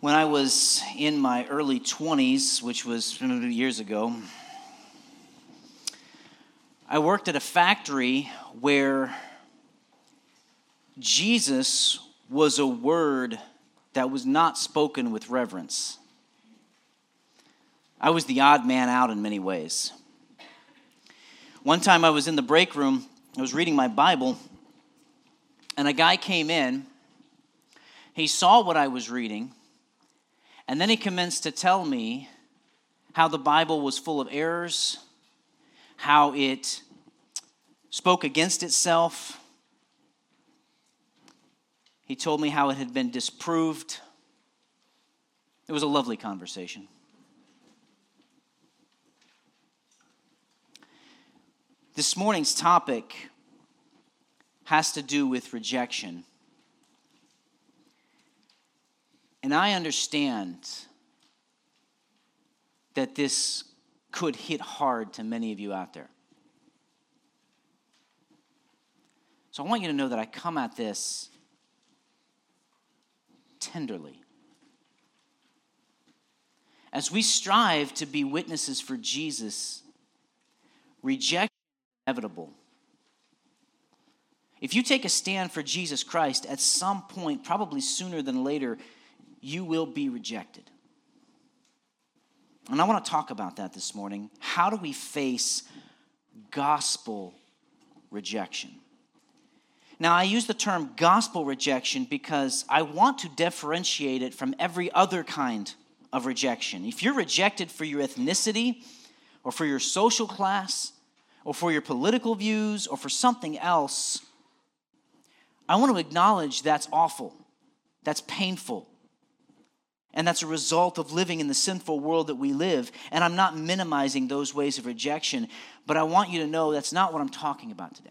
When I was in my early 20s, which was years ago, I worked at a factory where Jesus was a word that was not spoken with reverence. I was the odd man out in many ways. One time I was in the break room, I was reading my Bible, and a guy came in. He saw what I was reading and then he commenced to tell me how the Bible was full of errors, how it spoke against itself. He told me how it had been disproved. It was a lovely conversation. This morning's topic has to do with rejection. And I understand that this could hit hard to many of you out there. So I want you to know that I come at this tenderly. As we strive to be witnesses for Jesus, rejection is inevitable. If you take a stand for Jesus Christ, at some point, probably sooner than later, you will be rejected. And I want to talk about that this morning. How do we face gospel rejection? Now, I use the term gospel rejection because I want to differentiate it from every other kind of rejection. If you're rejected for your ethnicity, or for your social class, or for your political views, or for something else, I want to acknowledge that's awful, that's painful, and that's a result of living in the sinful world that we live. And I'm not minimizing those ways of rejection, but I want you to know that's not what I'm talking about today.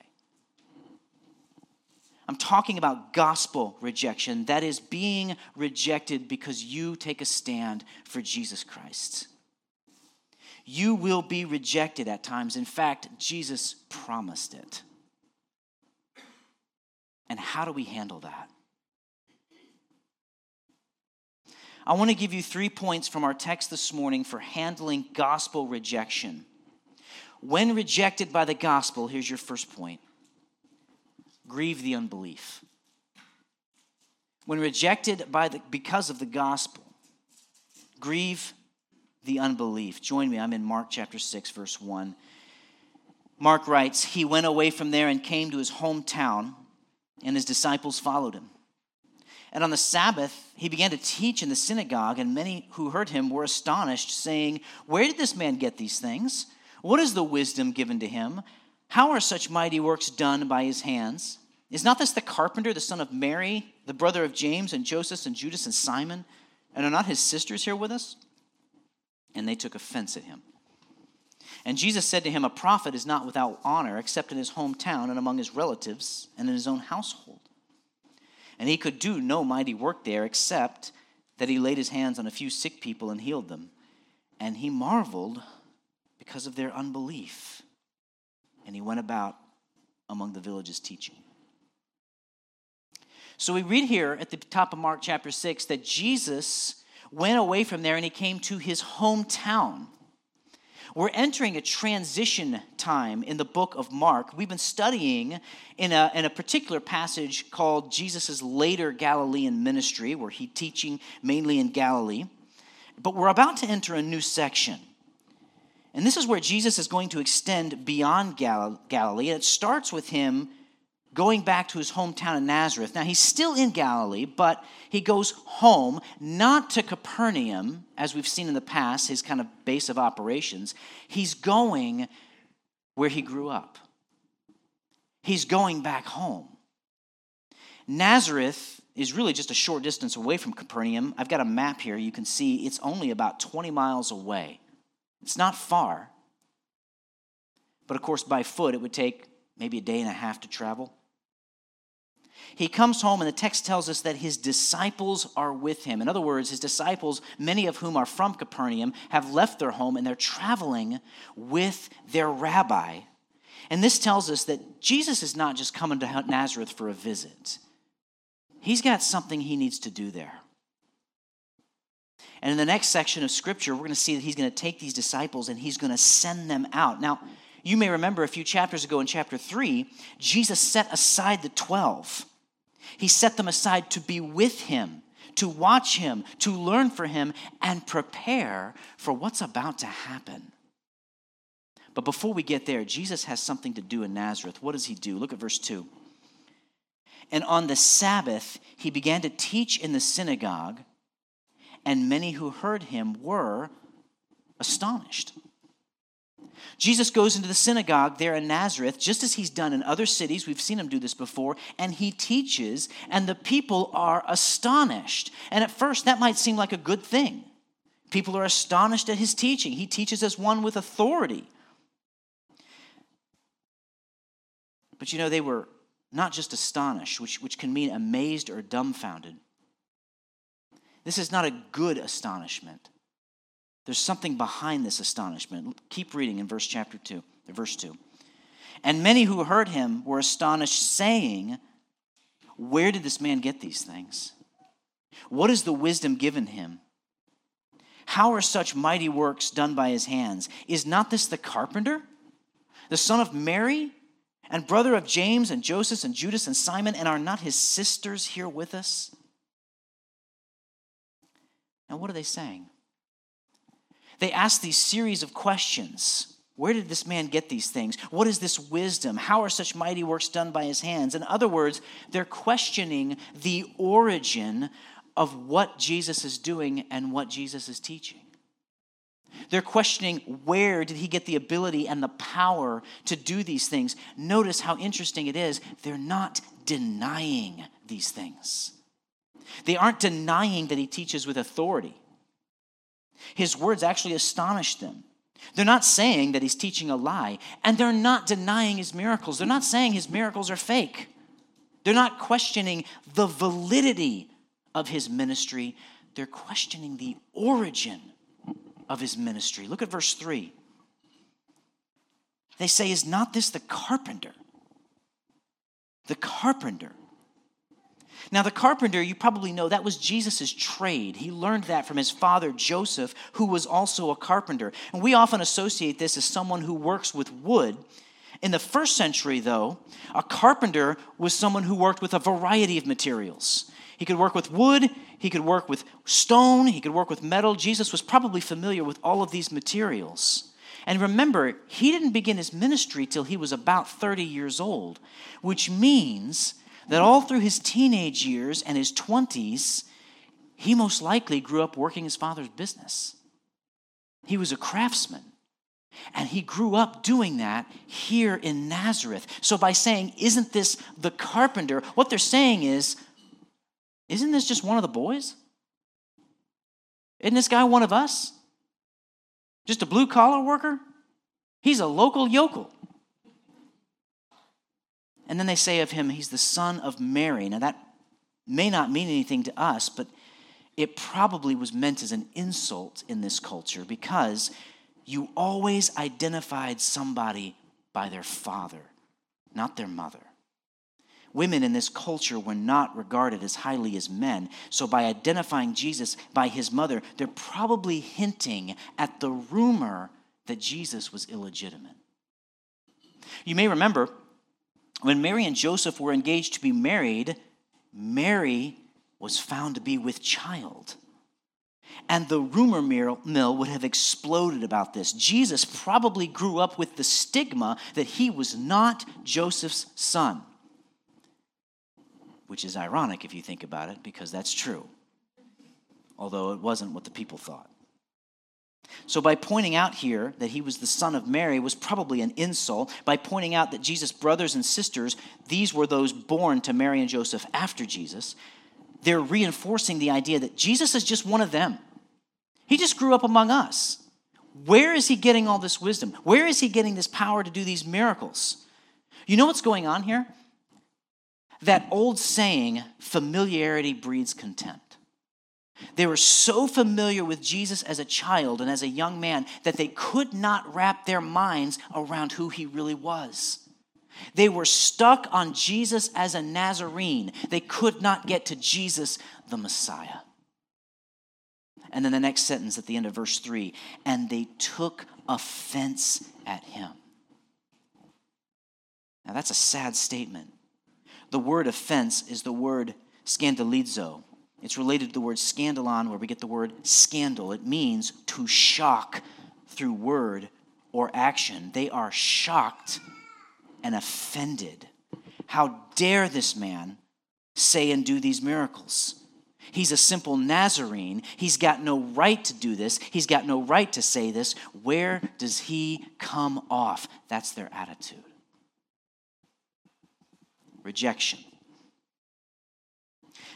I'm talking about gospel rejection. That is being rejected because you take a stand for Jesus Christ. You will be rejected at times. In fact, Jesus promised it. And how do we handle that? I want to give you three points from our text this morning for handling gospel rejection. When rejected by the gospel, here's your first point grieve the unbelief. When rejected by the, because of the gospel, grieve the unbelief. Join me, I'm in Mark chapter 6, verse 1. Mark writes, He went away from there and came to his hometown, and his disciples followed him. And on the Sabbath, he began to teach in the synagogue, and many who heard him were astonished, saying, Where did this man get these things? What is the wisdom given to him? How are such mighty works done by his hands? Is not this the carpenter, the son of Mary, the brother of James and Joseph and Judas and Simon? And are not his sisters here with us? And they took offense at him. And Jesus said to him, A prophet is not without honor except in his hometown and among his relatives and in his own household. And he could do no mighty work there except that he laid his hands on a few sick people and healed them. And he marveled because of their unbelief. And he went about among the villages teaching. So we read here at the top of Mark chapter 6 that Jesus went away from there and he came to his hometown. We're entering a transition time in the book of Mark. We've been studying in a, in a particular passage called Jesus' later Galilean ministry, where he's teaching mainly in Galilee. But we're about to enter a new section. And this is where Jesus is going to extend beyond Galilee. And it starts with him going back to his hometown of Nazareth. Now, he's still in Galilee, but he goes home, not to Capernaum, as we've seen in the past, his kind of base of operations. He's going where he grew up, he's going back home. Nazareth is really just a short distance away from Capernaum. I've got a map here. You can see it's only about 20 miles away. It's not far. But of course, by foot, it would take maybe a day and a half to travel. He comes home, and the text tells us that his disciples are with him. In other words, his disciples, many of whom are from Capernaum, have left their home and they're traveling with their rabbi. And this tells us that Jesus is not just coming to Nazareth for a visit, he's got something he needs to do there. And in the next section of scripture, we're going to see that he's going to take these disciples and he's going to send them out. Now, you may remember a few chapters ago in chapter 3, Jesus set aside the 12. He set them aside to be with him, to watch him, to learn for him, and prepare for what's about to happen. But before we get there, Jesus has something to do in Nazareth. What does he do? Look at verse 2. And on the Sabbath, he began to teach in the synagogue, and many who heard him were astonished. Jesus goes into the synagogue there in Nazareth, just as he's done in other cities. We've seen him do this before, and he teaches, and the people are astonished. And at first, that might seem like a good thing. People are astonished at his teaching. He teaches as one with authority. But you know, they were not just astonished, which, which can mean amazed or dumbfounded. This is not a good astonishment. There's something behind this astonishment. Keep reading in verse chapter 2, verse 2. And many who heard him were astonished, saying, Where did this man get these things? What is the wisdom given him? How are such mighty works done by his hands? Is not this the carpenter, the son of Mary, and brother of James and Joseph and Judas and Simon, and are not his sisters here with us? Now, what are they saying? They ask these series of questions. Where did this man get these things? What is this wisdom? How are such mighty works done by his hands? In other words, they're questioning the origin of what Jesus is doing and what Jesus is teaching. They're questioning where did he get the ability and the power to do these things. Notice how interesting it is. They're not denying these things. They aren't denying that he teaches with authority. His words actually astonish them. They're not saying that he's teaching a lie, and they're not denying his miracles. They're not saying his miracles are fake. They're not questioning the validity of his ministry. They're questioning the origin of his ministry. Look at verse 3. They say, Is not this the carpenter? The carpenter now, the carpenter, you probably know, that was Jesus' trade. He learned that from his father Joseph, who was also a carpenter. And we often associate this as someone who works with wood. In the first century, though, a carpenter was someone who worked with a variety of materials. He could work with wood, he could work with stone, he could work with metal. Jesus was probably familiar with all of these materials. And remember, he didn't begin his ministry till he was about 30 years old, which means that all through his teenage years and his 20s, he most likely grew up working his father's business. He was a craftsman. And he grew up doing that here in Nazareth. So, by saying, Isn't this the carpenter? What they're saying is, Isn't this just one of the boys? Isn't this guy one of us? Just a blue collar worker? He's a local yokel. And then they say of him, he's the son of Mary. Now, that may not mean anything to us, but it probably was meant as an insult in this culture because you always identified somebody by their father, not their mother. Women in this culture were not regarded as highly as men. So, by identifying Jesus by his mother, they're probably hinting at the rumor that Jesus was illegitimate. You may remember when Mary and Joseph were engaged to be married, Mary was found to be with child. And the rumor mill would have exploded about this. Jesus probably grew up with the stigma that he was not Joseph's son, which is ironic if you think about it, because that's true, although it wasn't what the people thought. So, by pointing out here that he was the son of Mary was probably an insult. By pointing out that Jesus' brothers and sisters, these were those born to Mary and Joseph after Jesus, they're reinforcing the idea that Jesus is just one of them. He just grew up among us. Where is he getting all this wisdom? Where is he getting this power to do these miracles? You know what's going on here? That old saying, familiarity breeds contempt. They were so familiar with Jesus as a child and as a young man that they could not wrap their minds around who he really was. They were stuck on Jesus as a Nazarene. They could not get to Jesus, the Messiah. And then the next sentence at the end of verse 3 and they took offense at him. Now that's a sad statement. The word offense is the word scandalizo. It's related to the word scandalon, where we get the word scandal. It means to shock through word or action. They are shocked and offended. How dare this man say and do these miracles? He's a simple Nazarene. He's got no right to do this. He's got no right to say this. Where does he come off? That's their attitude. Rejection.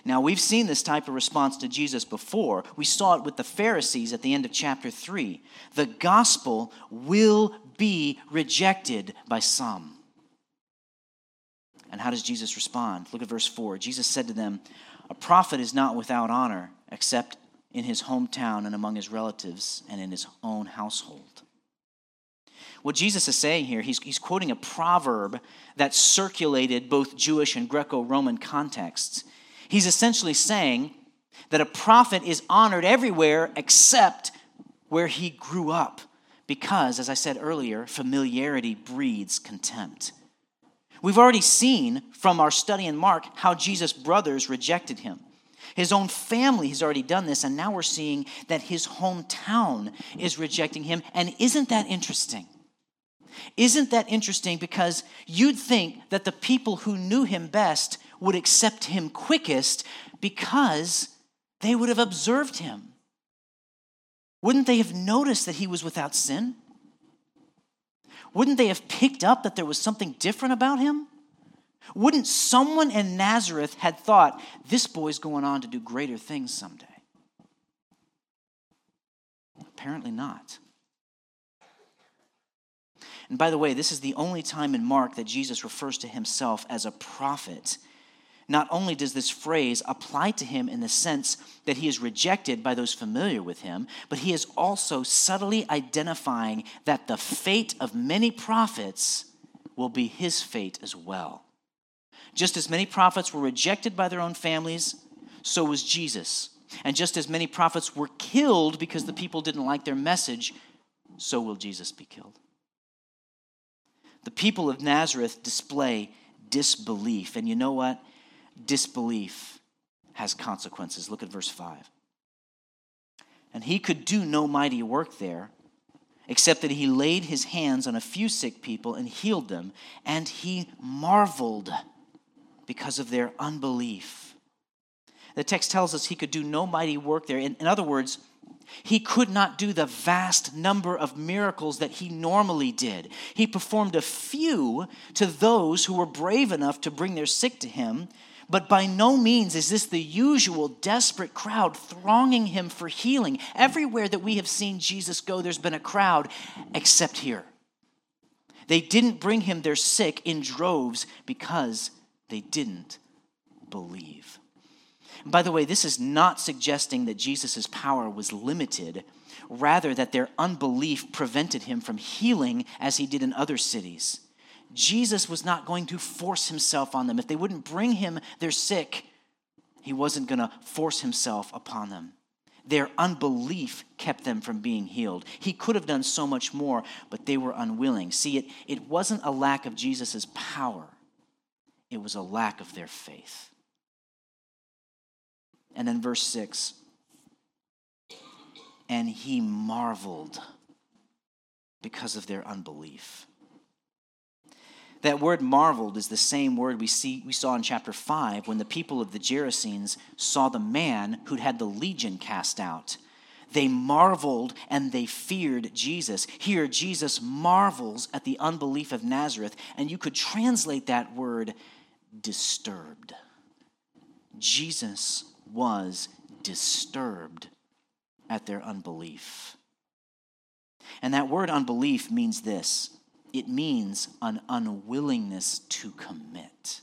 Now, we've seen this type of response to Jesus before. We saw it with the Pharisees at the end of chapter 3. The gospel will be rejected by some. And how does Jesus respond? Look at verse 4. Jesus said to them, A prophet is not without honor except in his hometown and among his relatives and in his own household. What Jesus is saying here, he's, he's quoting a proverb that circulated both Jewish and Greco Roman contexts. He's essentially saying that a prophet is honored everywhere except where he grew up. Because, as I said earlier, familiarity breeds contempt. We've already seen from our study in Mark how Jesus' brothers rejected him. His own family has already done this, and now we're seeing that his hometown is rejecting him. And isn't that interesting? Isn't that interesting? Because you'd think that the people who knew him best would accept him quickest because they would have observed him. Wouldn't they have noticed that he was without sin? Wouldn't they have picked up that there was something different about him? Wouldn't someone in Nazareth had thought, this boy's going on to do greater things someday? Apparently not. And by the way, this is the only time in Mark that Jesus refers to himself as a prophet not only does this phrase apply to him in the sense that he is rejected by those familiar with him, but he is also subtly identifying that the fate of many prophets will be his fate as well. Just as many prophets were rejected by their own families, so was Jesus. And just as many prophets were killed because the people didn't like their message, so will Jesus be killed. The people of Nazareth display disbelief. And you know what? Disbelief has consequences. Look at verse 5. And he could do no mighty work there, except that he laid his hands on a few sick people and healed them, and he marveled because of their unbelief. The text tells us he could do no mighty work there. In, in other words, he could not do the vast number of miracles that he normally did. He performed a few to those who were brave enough to bring their sick to him, but by no means is this the usual desperate crowd thronging him for healing. Everywhere that we have seen Jesus go, there's been a crowd, except here. They didn't bring him their sick in droves because they didn't believe. By the way, this is not suggesting that Jesus' power was limited, rather, that their unbelief prevented him from healing as he did in other cities. Jesus was not going to force himself on them. If they wouldn't bring him their sick, he wasn't going to force himself upon them. Their unbelief kept them from being healed. He could have done so much more, but they were unwilling. See, it, it wasn't a lack of Jesus' power, it was a lack of their faith. And then verse 6 and he marveled because of their unbelief. That word marveled is the same word we, see, we saw in chapter 5 when the people of the Gerasenes saw the man who'd had the legion cast out. They marveled and they feared Jesus. Here, Jesus marvels at the unbelief of Nazareth, and you could translate that word disturbed. Jesus was disturbed at their unbelief. And that word unbelief means this it means an unwillingness to commit.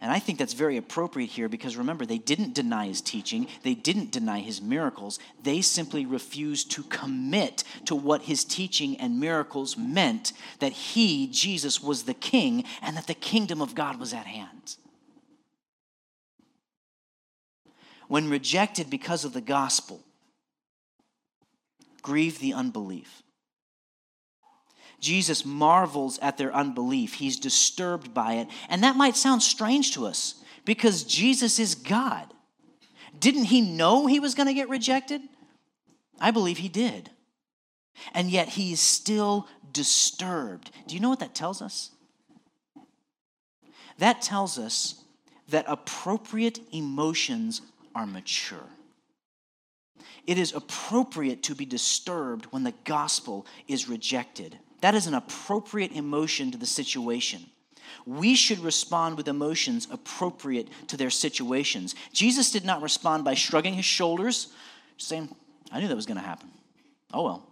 And I think that's very appropriate here because remember, they didn't deny his teaching, they didn't deny his miracles. They simply refused to commit to what his teaching and miracles meant that he, Jesus, was the king and that the kingdom of God was at hand. When rejected because of the gospel, grieve the unbelief. Jesus marvels at their unbelief. He's disturbed by it. And that might sound strange to us because Jesus is God. Didn't he know he was going to get rejected? I believe he did. And yet he is still disturbed. Do you know what that tells us? That tells us that appropriate emotions are mature. It is appropriate to be disturbed when the gospel is rejected. That is an appropriate emotion to the situation. We should respond with emotions appropriate to their situations. Jesus did not respond by shrugging his shoulders, saying, I knew that was going to happen. Oh well.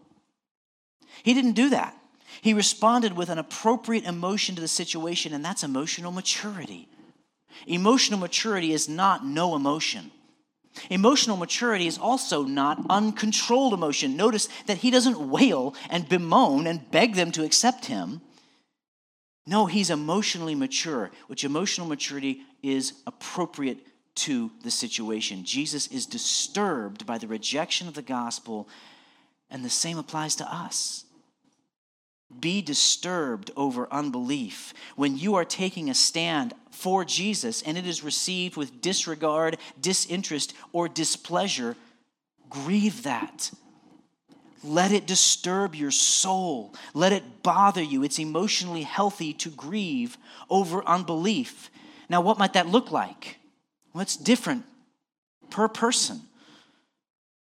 He didn't do that. He responded with an appropriate emotion to the situation, and that's emotional maturity. Emotional maturity is not no emotion. Emotional maturity is also not uncontrolled emotion. Notice that he doesn't wail and bemoan and beg them to accept him. No, he's emotionally mature, which emotional maturity is appropriate to the situation. Jesus is disturbed by the rejection of the gospel, and the same applies to us. Be disturbed over unbelief. When you are taking a stand for Jesus and it is received with disregard, disinterest, or displeasure, grieve that. Let it disturb your soul. Let it bother you. It's emotionally healthy to grieve over unbelief. Now, what might that look like? Well, it's different per person.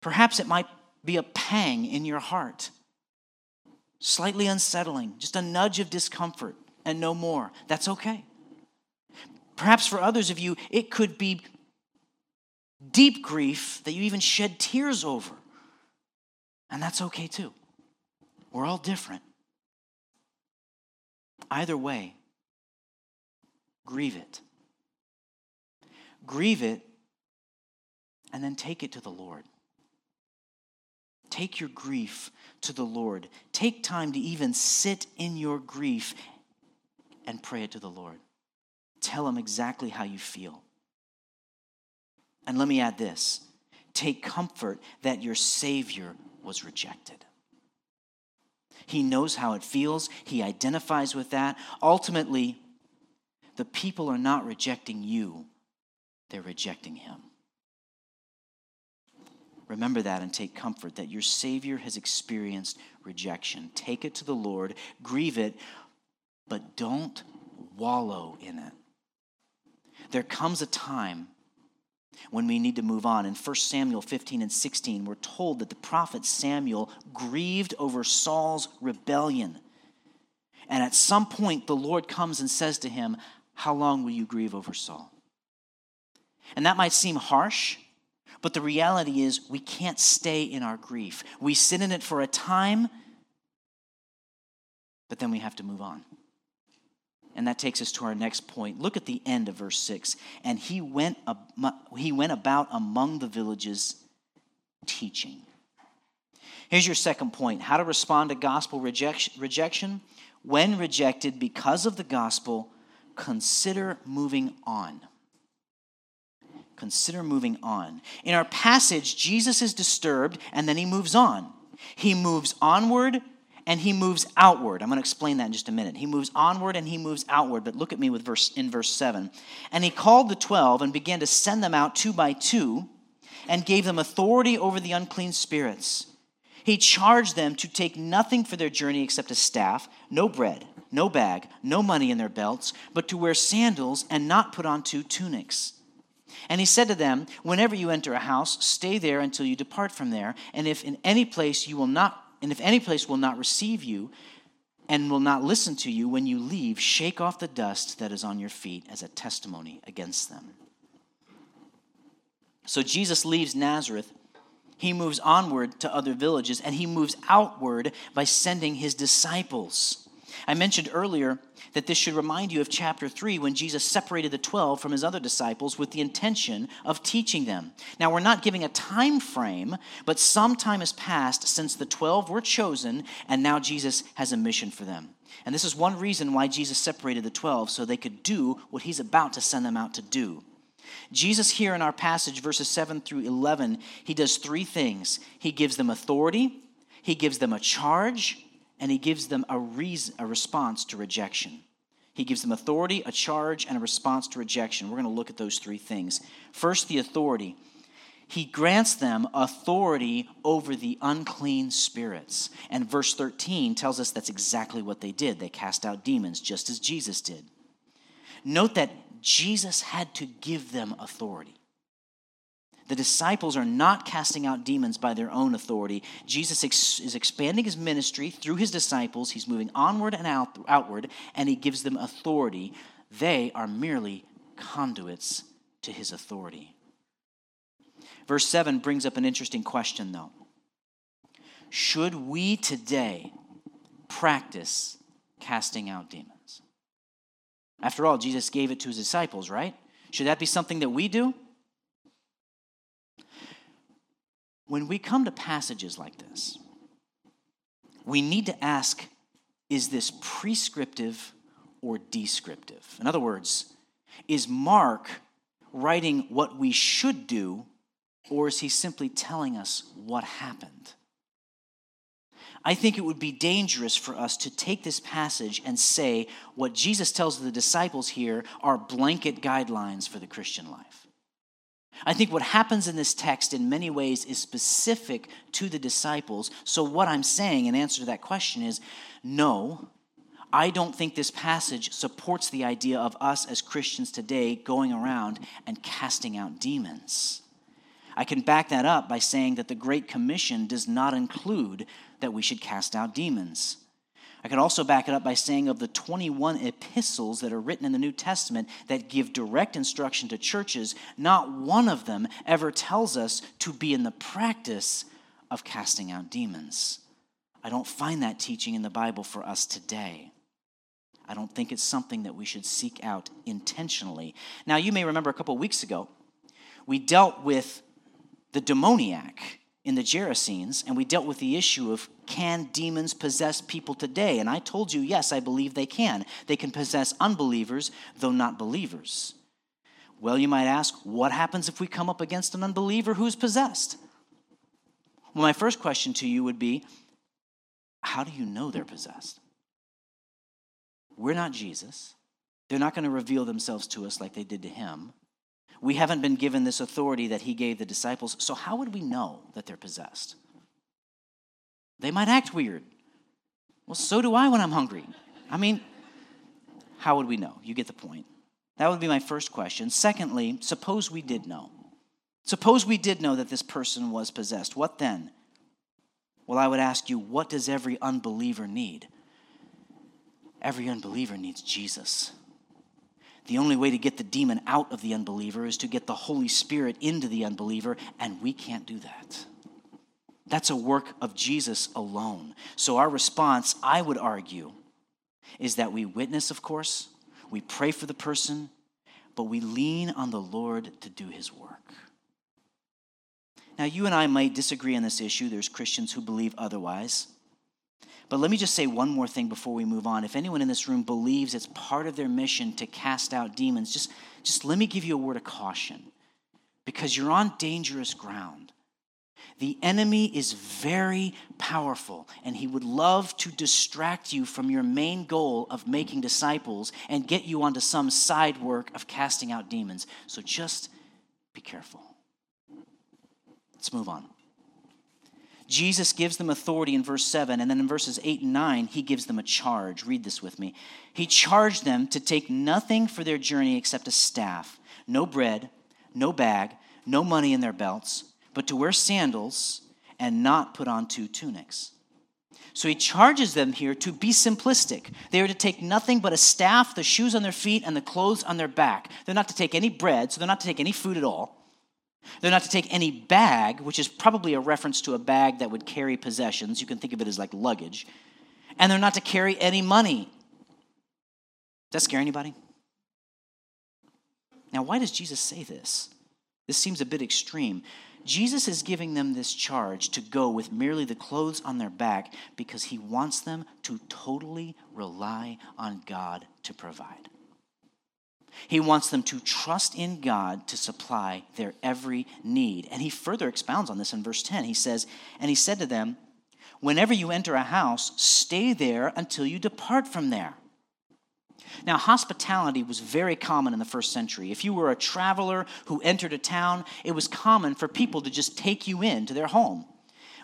Perhaps it might be a pang in your heart slightly unsettling, just a nudge of discomfort, and no more. That's okay. Perhaps for others of you, it could be deep grief that you even shed tears over. And that's okay too. We're all different. Either way, grieve it. Grieve it and then take it to the Lord. Take your grief to the Lord. Take time to even sit in your grief and pray it to the Lord. Tell him exactly how you feel. And let me add this take comfort that your Savior was rejected. He knows how it feels, he identifies with that. Ultimately, the people are not rejecting you, they're rejecting him. Remember that and take comfort that your Savior has experienced rejection. Take it to the Lord, grieve it, but don't wallow in it. There comes a time when we need to move on. In 1 Samuel 15 and 16, we're told that the prophet Samuel grieved over Saul's rebellion. And at some point, the Lord comes and says to him, How long will you grieve over Saul? And that might seem harsh, but the reality is, we can't stay in our grief. We sit in it for a time, but then we have to move on. And that takes us to our next point. Look at the end of verse 6. And he went, he went about among the villages teaching. Here's your second point how to respond to gospel rejection. When rejected because of the gospel, consider moving on consider moving on. In our passage, Jesus is disturbed and then he moves on. He moves onward and he moves outward. I'm going to explain that in just a minute. He moves onward and he moves outward, but look at me with verse in verse 7. And he called the 12 and began to send them out two by two and gave them authority over the unclean spirits. He charged them to take nothing for their journey except a staff, no bread, no bag, no money in their belts, but to wear sandals and not put on two tunics. And he said to them, Whenever you enter a house, stay there until you depart from there. And if in any place you will not, and if any place will not receive you, and will not listen to you when you leave, shake off the dust that is on your feet as a testimony against them. So Jesus leaves Nazareth. He moves onward to other villages, and he moves outward by sending his disciples. I mentioned earlier that this should remind you of chapter 3 when Jesus separated the 12 from his other disciples with the intention of teaching them. Now, we're not giving a time frame, but some time has passed since the 12 were chosen, and now Jesus has a mission for them. And this is one reason why Jesus separated the 12 so they could do what he's about to send them out to do. Jesus, here in our passage, verses 7 through 11, he does three things. He gives them authority, he gives them a charge, and he gives them a reason, a response to rejection. He gives them authority, a charge, and a response to rejection. We're going to look at those three things. First, the authority. He grants them authority over the unclean spirits. And verse 13 tells us that's exactly what they did. They cast out demons, just as Jesus did. Note that Jesus had to give them authority. The disciples are not casting out demons by their own authority. Jesus ex- is expanding his ministry through his disciples. He's moving onward and out, outward, and he gives them authority. They are merely conduits to his authority. Verse 7 brings up an interesting question, though. Should we today practice casting out demons? After all, Jesus gave it to his disciples, right? Should that be something that we do? When we come to passages like this, we need to ask is this prescriptive or descriptive? In other words, is Mark writing what we should do, or is he simply telling us what happened? I think it would be dangerous for us to take this passage and say what Jesus tells the disciples here are blanket guidelines for the Christian life. I think what happens in this text in many ways is specific to the disciples. So, what I'm saying in answer to that question is no, I don't think this passage supports the idea of us as Christians today going around and casting out demons. I can back that up by saying that the Great Commission does not include that we should cast out demons. I could also back it up by saying of the 21 epistles that are written in the New Testament that give direct instruction to churches, not one of them ever tells us to be in the practice of casting out demons. I don't find that teaching in the Bible for us today. I don't think it's something that we should seek out intentionally. Now, you may remember a couple weeks ago, we dealt with the demoniac in the Gerasenes, and we dealt with the issue of can demons possess people today? And I told you, yes, I believe they can. They can possess unbelievers, though not believers. Well, you might ask, what happens if we come up against an unbeliever who's possessed? Well, my first question to you would be how do you know they're possessed? We're not Jesus. They're not going to reveal themselves to us like they did to him. We haven't been given this authority that he gave the disciples, so how would we know that they're possessed? They might act weird. Well, so do I when I'm hungry. I mean, how would we know? You get the point. That would be my first question. Secondly, suppose we did know. Suppose we did know that this person was possessed. What then? Well, I would ask you, what does every unbeliever need? Every unbeliever needs Jesus. The only way to get the demon out of the unbeliever is to get the Holy Spirit into the unbeliever, and we can't do that. That's a work of Jesus alone. So, our response, I would argue, is that we witness, of course, we pray for the person, but we lean on the Lord to do his work. Now, you and I might disagree on this issue. There's Christians who believe otherwise. But let me just say one more thing before we move on. If anyone in this room believes it's part of their mission to cast out demons, just, just let me give you a word of caution because you're on dangerous ground. The enemy is very powerful, and he would love to distract you from your main goal of making disciples and get you onto some side work of casting out demons. So just be careful. Let's move on. Jesus gives them authority in verse 7, and then in verses 8 and 9, he gives them a charge. Read this with me. He charged them to take nothing for their journey except a staff, no bread, no bag, no money in their belts, but to wear sandals and not put on two tunics. So he charges them here to be simplistic. They are to take nothing but a staff, the shoes on their feet, and the clothes on their back. They're not to take any bread, so they're not to take any food at all. They're not to take any bag, which is probably a reference to a bag that would carry possessions. You can think of it as like luggage. And they're not to carry any money. Does that scare anybody? Now, why does Jesus say this? This seems a bit extreme. Jesus is giving them this charge to go with merely the clothes on their back because he wants them to totally rely on God to provide. He wants them to trust in God to supply their every need. And he further expounds on this in verse 10. He says, And he said to them, Whenever you enter a house, stay there until you depart from there. Now, hospitality was very common in the first century. If you were a traveler who entered a town, it was common for people to just take you into their home.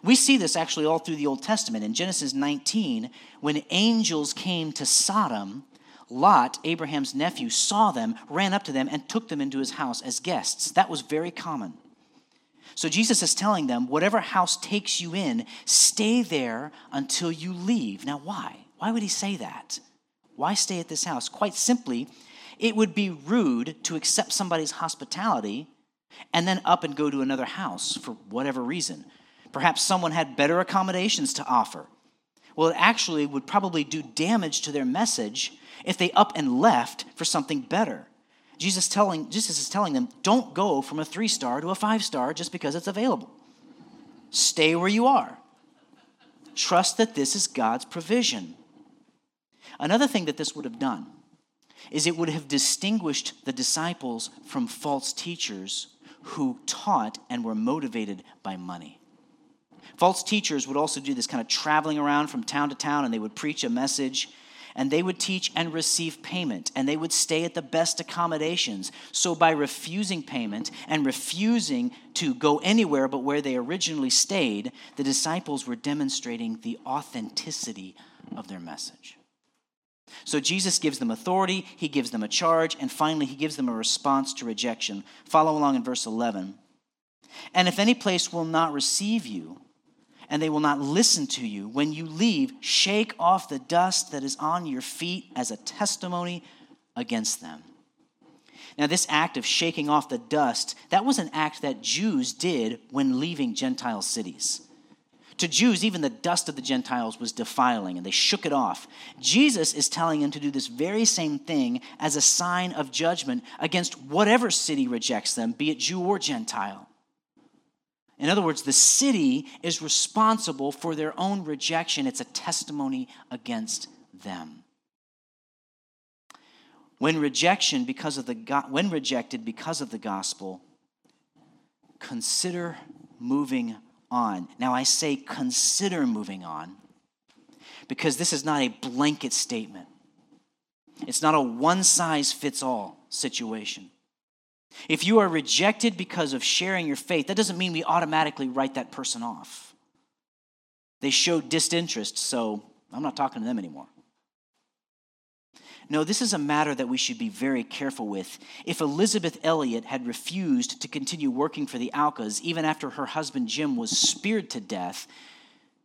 We see this actually all through the Old Testament. In Genesis 19, when angels came to Sodom, Lot, Abraham's nephew, saw them, ran up to them, and took them into his house as guests. That was very common. So Jesus is telling them, whatever house takes you in, stay there until you leave. Now, why? Why would he say that? Why stay at this house? Quite simply, it would be rude to accept somebody's hospitality and then up and go to another house for whatever reason. Perhaps someone had better accommodations to offer. Well, it actually would probably do damage to their message if they up and left for something better. Jesus, telling, Jesus is telling them, don't go from a three star to a five star just because it's available. Stay where you are. Trust that this is God's provision. Another thing that this would have done is it would have distinguished the disciples from false teachers who taught and were motivated by money. False teachers would also do this kind of traveling around from town to town and they would preach a message and they would teach and receive payment and they would stay at the best accommodations. So, by refusing payment and refusing to go anywhere but where they originally stayed, the disciples were demonstrating the authenticity of their message. So Jesus gives them authority, he gives them a charge, and finally he gives them a response to rejection. Follow along in verse 11. And if any place will not receive you, and they will not listen to you, when you leave, shake off the dust that is on your feet as a testimony against them. Now, this act of shaking off the dust, that was an act that Jews did when leaving Gentile cities. To Jews, even the dust of the Gentiles was defiling, and they shook it off. Jesus is telling them to do this very same thing as a sign of judgment against whatever city rejects them, be it Jew or Gentile. In other words, the city is responsible for their own rejection. It's a testimony against them. When rejection because of the when rejected because of the gospel, consider moving on. Now, I say consider moving on because this is not a blanket statement. It's not a one size fits all situation. If you are rejected because of sharing your faith, that doesn't mean we automatically write that person off. They showed disinterest, so I'm not talking to them anymore. No, this is a matter that we should be very careful with. If Elisabeth Elliot had refused to continue working for the Aucas even after her husband Jim was speared to death,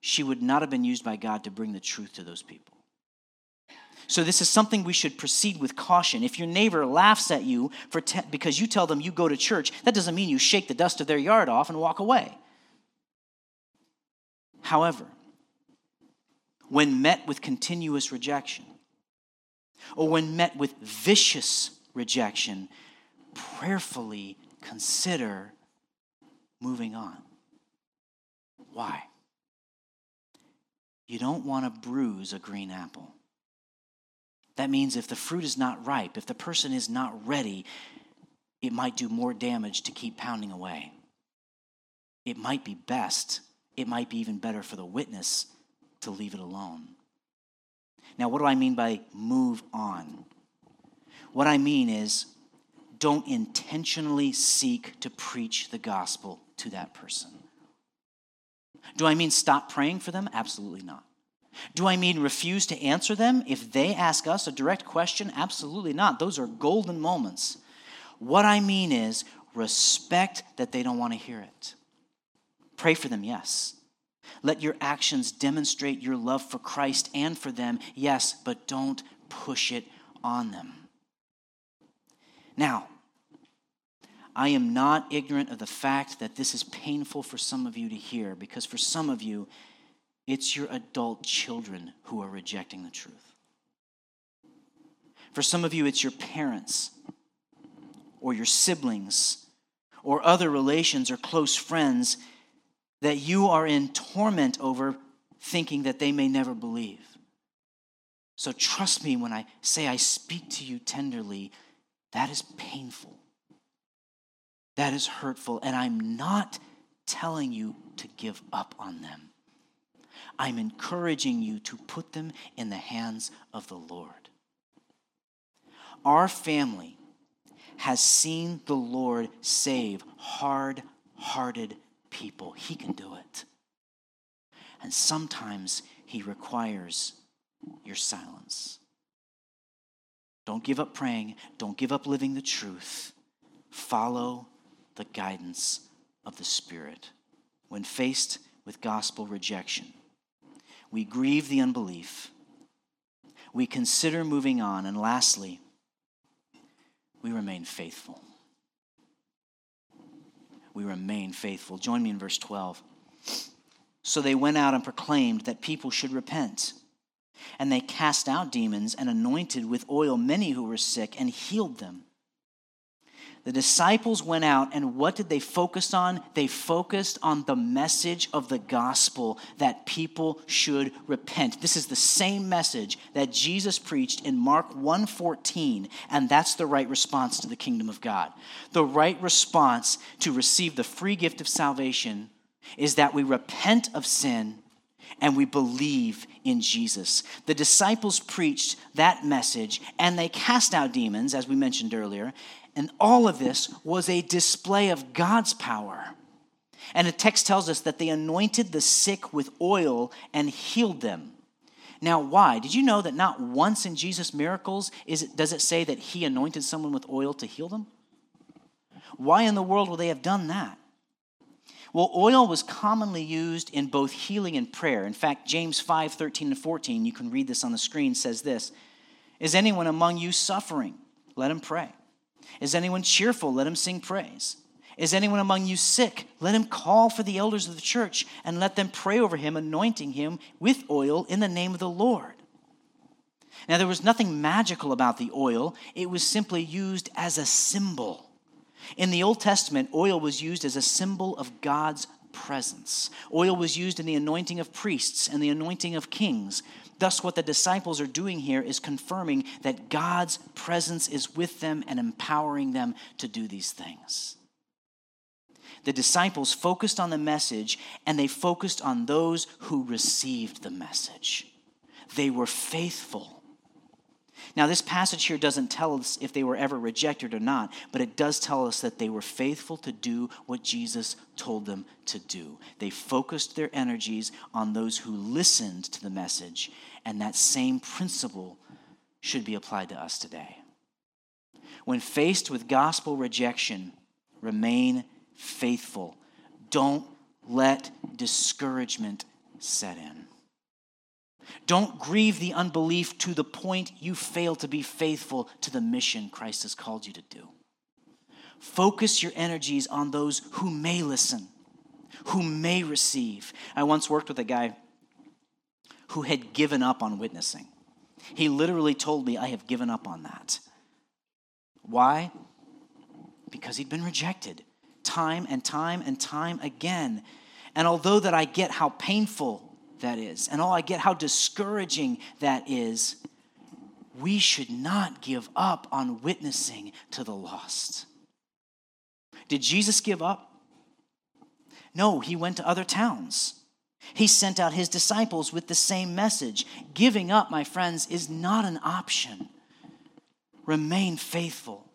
she would not have been used by God to bring the truth to those people. So, this is something we should proceed with caution. If your neighbor laughs at you for te- because you tell them you go to church, that doesn't mean you shake the dust of their yard off and walk away. However, when met with continuous rejection, or when met with vicious rejection, prayerfully consider moving on. Why? You don't want to bruise a green apple. That means if the fruit is not ripe, if the person is not ready, it might do more damage to keep pounding away. It might be best, it might be even better for the witness to leave it alone. Now, what do I mean by move on? What I mean is don't intentionally seek to preach the gospel to that person. Do I mean stop praying for them? Absolutely not. Do I mean refuse to answer them if they ask us a direct question? Absolutely not. Those are golden moments. What I mean is respect that they don't want to hear it. Pray for them, yes. Let your actions demonstrate your love for Christ and for them, yes, but don't push it on them. Now, I am not ignorant of the fact that this is painful for some of you to hear because for some of you, it's your adult children who are rejecting the truth. For some of you, it's your parents or your siblings or other relations or close friends that you are in torment over, thinking that they may never believe. So trust me when I say I speak to you tenderly, that is painful. That is hurtful. And I'm not telling you to give up on them. I'm encouraging you to put them in the hands of the Lord. Our family has seen the Lord save hard hearted people. He can do it. And sometimes He requires your silence. Don't give up praying. Don't give up living the truth. Follow the guidance of the Spirit. When faced with gospel rejection, we grieve the unbelief. We consider moving on. And lastly, we remain faithful. We remain faithful. Join me in verse 12. So they went out and proclaimed that people should repent. And they cast out demons and anointed with oil many who were sick and healed them. The disciples went out, and what did they focus on? They focused on the message of the gospel that people should repent. This is the same message that Jesus preached in Mark 1:14, and that's the right response to the kingdom of God. The right response to receive the free gift of salvation is that we repent of sin and we believe in Jesus. The disciples preached that message and they cast out demons, as we mentioned earlier, and all of this was a display of God's power. And the text tells us that they anointed the sick with oil and healed them. Now, why? Did you know that not once in Jesus' miracles is it, does it say that he anointed someone with oil to heal them? Why in the world would they have done that? Well, oil was commonly used in both healing and prayer. In fact, James 5 13 and 14, you can read this on the screen, says this Is anyone among you suffering? Let him pray. Is anyone cheerful? Let him sing praise. Is anyone among you sick? Let him call for the elders of the church and let them pray over him, anointing him with oil in the name of the Lord. Now, there was nothing magical about the oil, it was simply used as a symbol. In the Old Testament, oil was used as a symbol of God's presence. Oil was used in the anointing of priests and the anointing of kings. Thus, what the disciples are doing here is confirming that God's presence is with them and empowering them to do these things. The disciples focused on the message and they focused on those who received the message. They were faithful now, this passage here doesn't tell us if they were ever rejected or not, but it does tell us that they were faithful to do what Jesus told them to do. They focused their energies on those who listened to the message, and that same principle should be applied to us today. When faced with gospel rejection, remain faithful. Don't let discouragement set in. Don't grieve the unbelief to the point you fail to be faithful to the mission Christ has called you to do. Focus your energies on those who may listen, who may receive. I once worked with a guy who had given up on witnessing. He literally told me, I have given up on that. Why? Because he'd been rejected time and time and time again. And although that I get how painful that is. And all I get how discouraging that is. We should not give up on witnessing to the lost. Did Jesus give up? No, he went to other towns. He sent out his disciples with the same message. Giving up, my friends, is not an option. Remain faithful.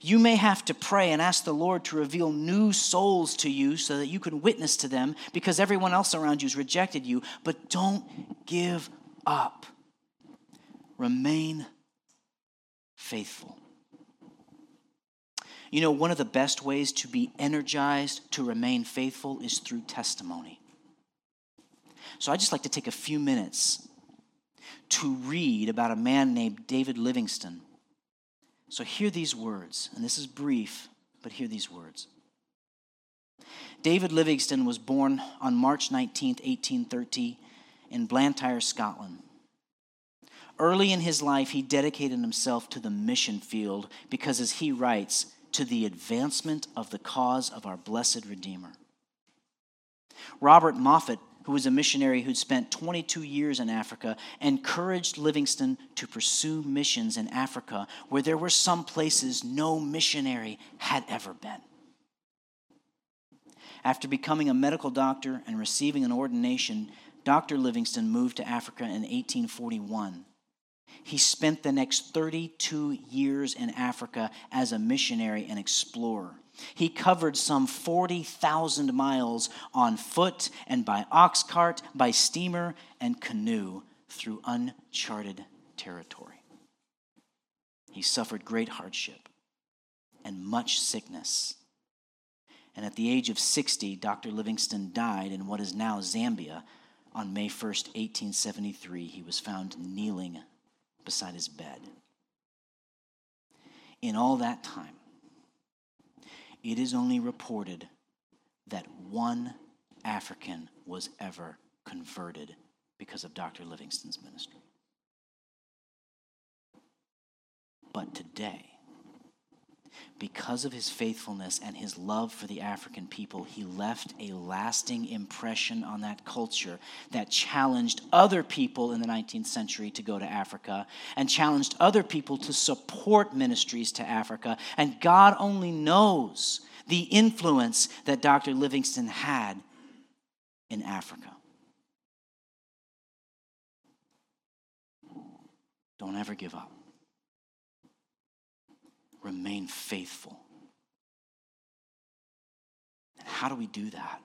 You may have to pray and ask the Lord to reveal new souls to you so that you can witness to them because everyone else around you has rejected you. But don't give up. Remain faithful. You know, one of the best ways to be energized to remain faithful is through testimony. So I'd just like to take a few minutes to read about a man named David Livingstone so hear these words, and this is brief, but hear these words. David Livingstone was born on March 19, 1830, in Blantyre, Scotland. Early in his life, he dedicated himself to the mission field because, as he writes, to the advancement of the cause of our blessed Redeemer. Robert Moffat who was a missionary who'd spent 22 years in Africa, encouraged Livingstone to pursue missions in Africa where there were some places no missionary had ever been. After becoming a medical doctor and receiving an ordination, Dr. Livingstone moved to Africa in 1841. He spent the next 32 years in Africa as a missionary and explorer. He covered some 40,000 miles on foot and by ox cart, by steamer and canoe through uncharted territory. He suffered great hardship and much sickness. And at the age of 60, Dr. Livingstone died in what is now Zambia on May 1st, 1873. He was found kneeling beside his bed. In all that time, it is only reported that one African was ever converted because of Dr. Livingstone's ministry. But today, because of his faithfulness and his love for the African people, he left a lasting impression on that culture that challenged other people in the 19th century to go to Africa and challenged other people to support ministries to Africa. And God only knows the influence that Dr. Livingstone had in Africa. Don't ever give up remain faithful. And how do we do that?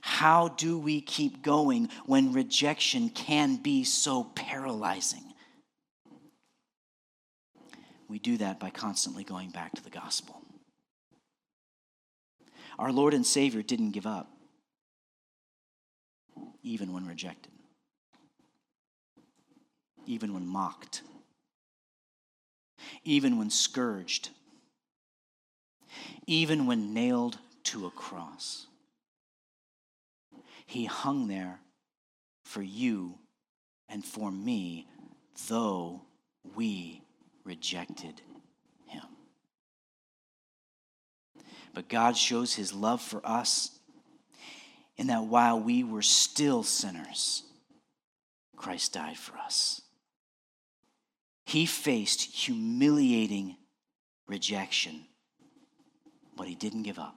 How do we keep going when rejection can be so paralyzing? We do that by constantly going back to the gospel. Our Lord and Savior didn't give up, even when rejected, even when mocked even when scourged, even when nailed to a cross. He hung there for you and for me, though we rejected him. But God shows his love for us in that while we were still sinners, Christ died for us. He faced humiliating rejection, but he didn't give up.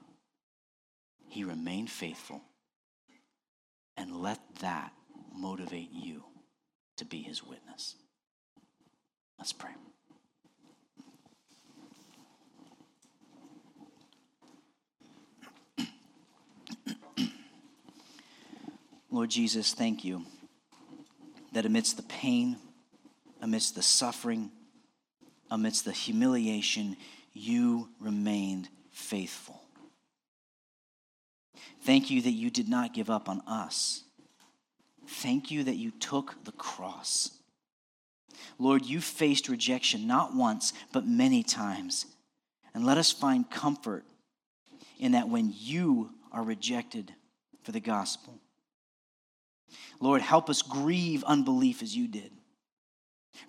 He remained faithful and let that motivate you to be his witness. Let's pray. Lord Jesus, thank you that amidst the pain, amidst the suffering, amidst the humiliation, you remained faithful. Thank you that you did not give up on us. Thank you that you took the cross. Lord, you faced rejection not once, but many times. And let us find comfort in that when you are rejected for the gospel. Lord, help us grieve unbelief as you did.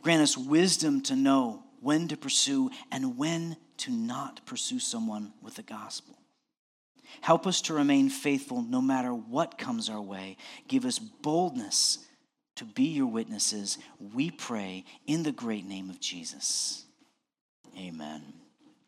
Grant us wisdom to know when to pursue and when to not pursue someone with the gospel. Help us to remain faithful no matter what comes our way. Give us boldness to be your witnesses. We pray in the great name of Jesus. Amen.